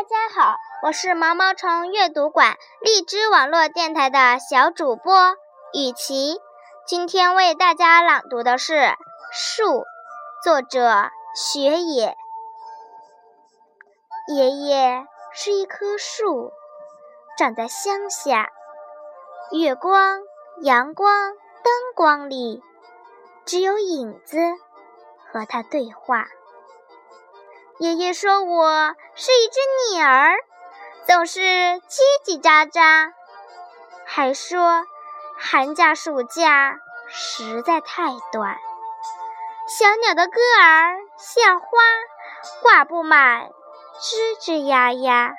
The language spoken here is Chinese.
大家好，我是毛毛虫阅读馆荔枝网络电台的小主播雨琪。今天为大家朗读的是《树》，作者雪野。爷爷是一棵树，长在乡下，月光、阳光、灯光里，只有影子和他对话。爷爷说：“我是一只鸟儿，总是叽叽喳喳。”还说：“寒假暑假实在太短，小鸟的歌儿像花，挂不满，吱吱呀呀。”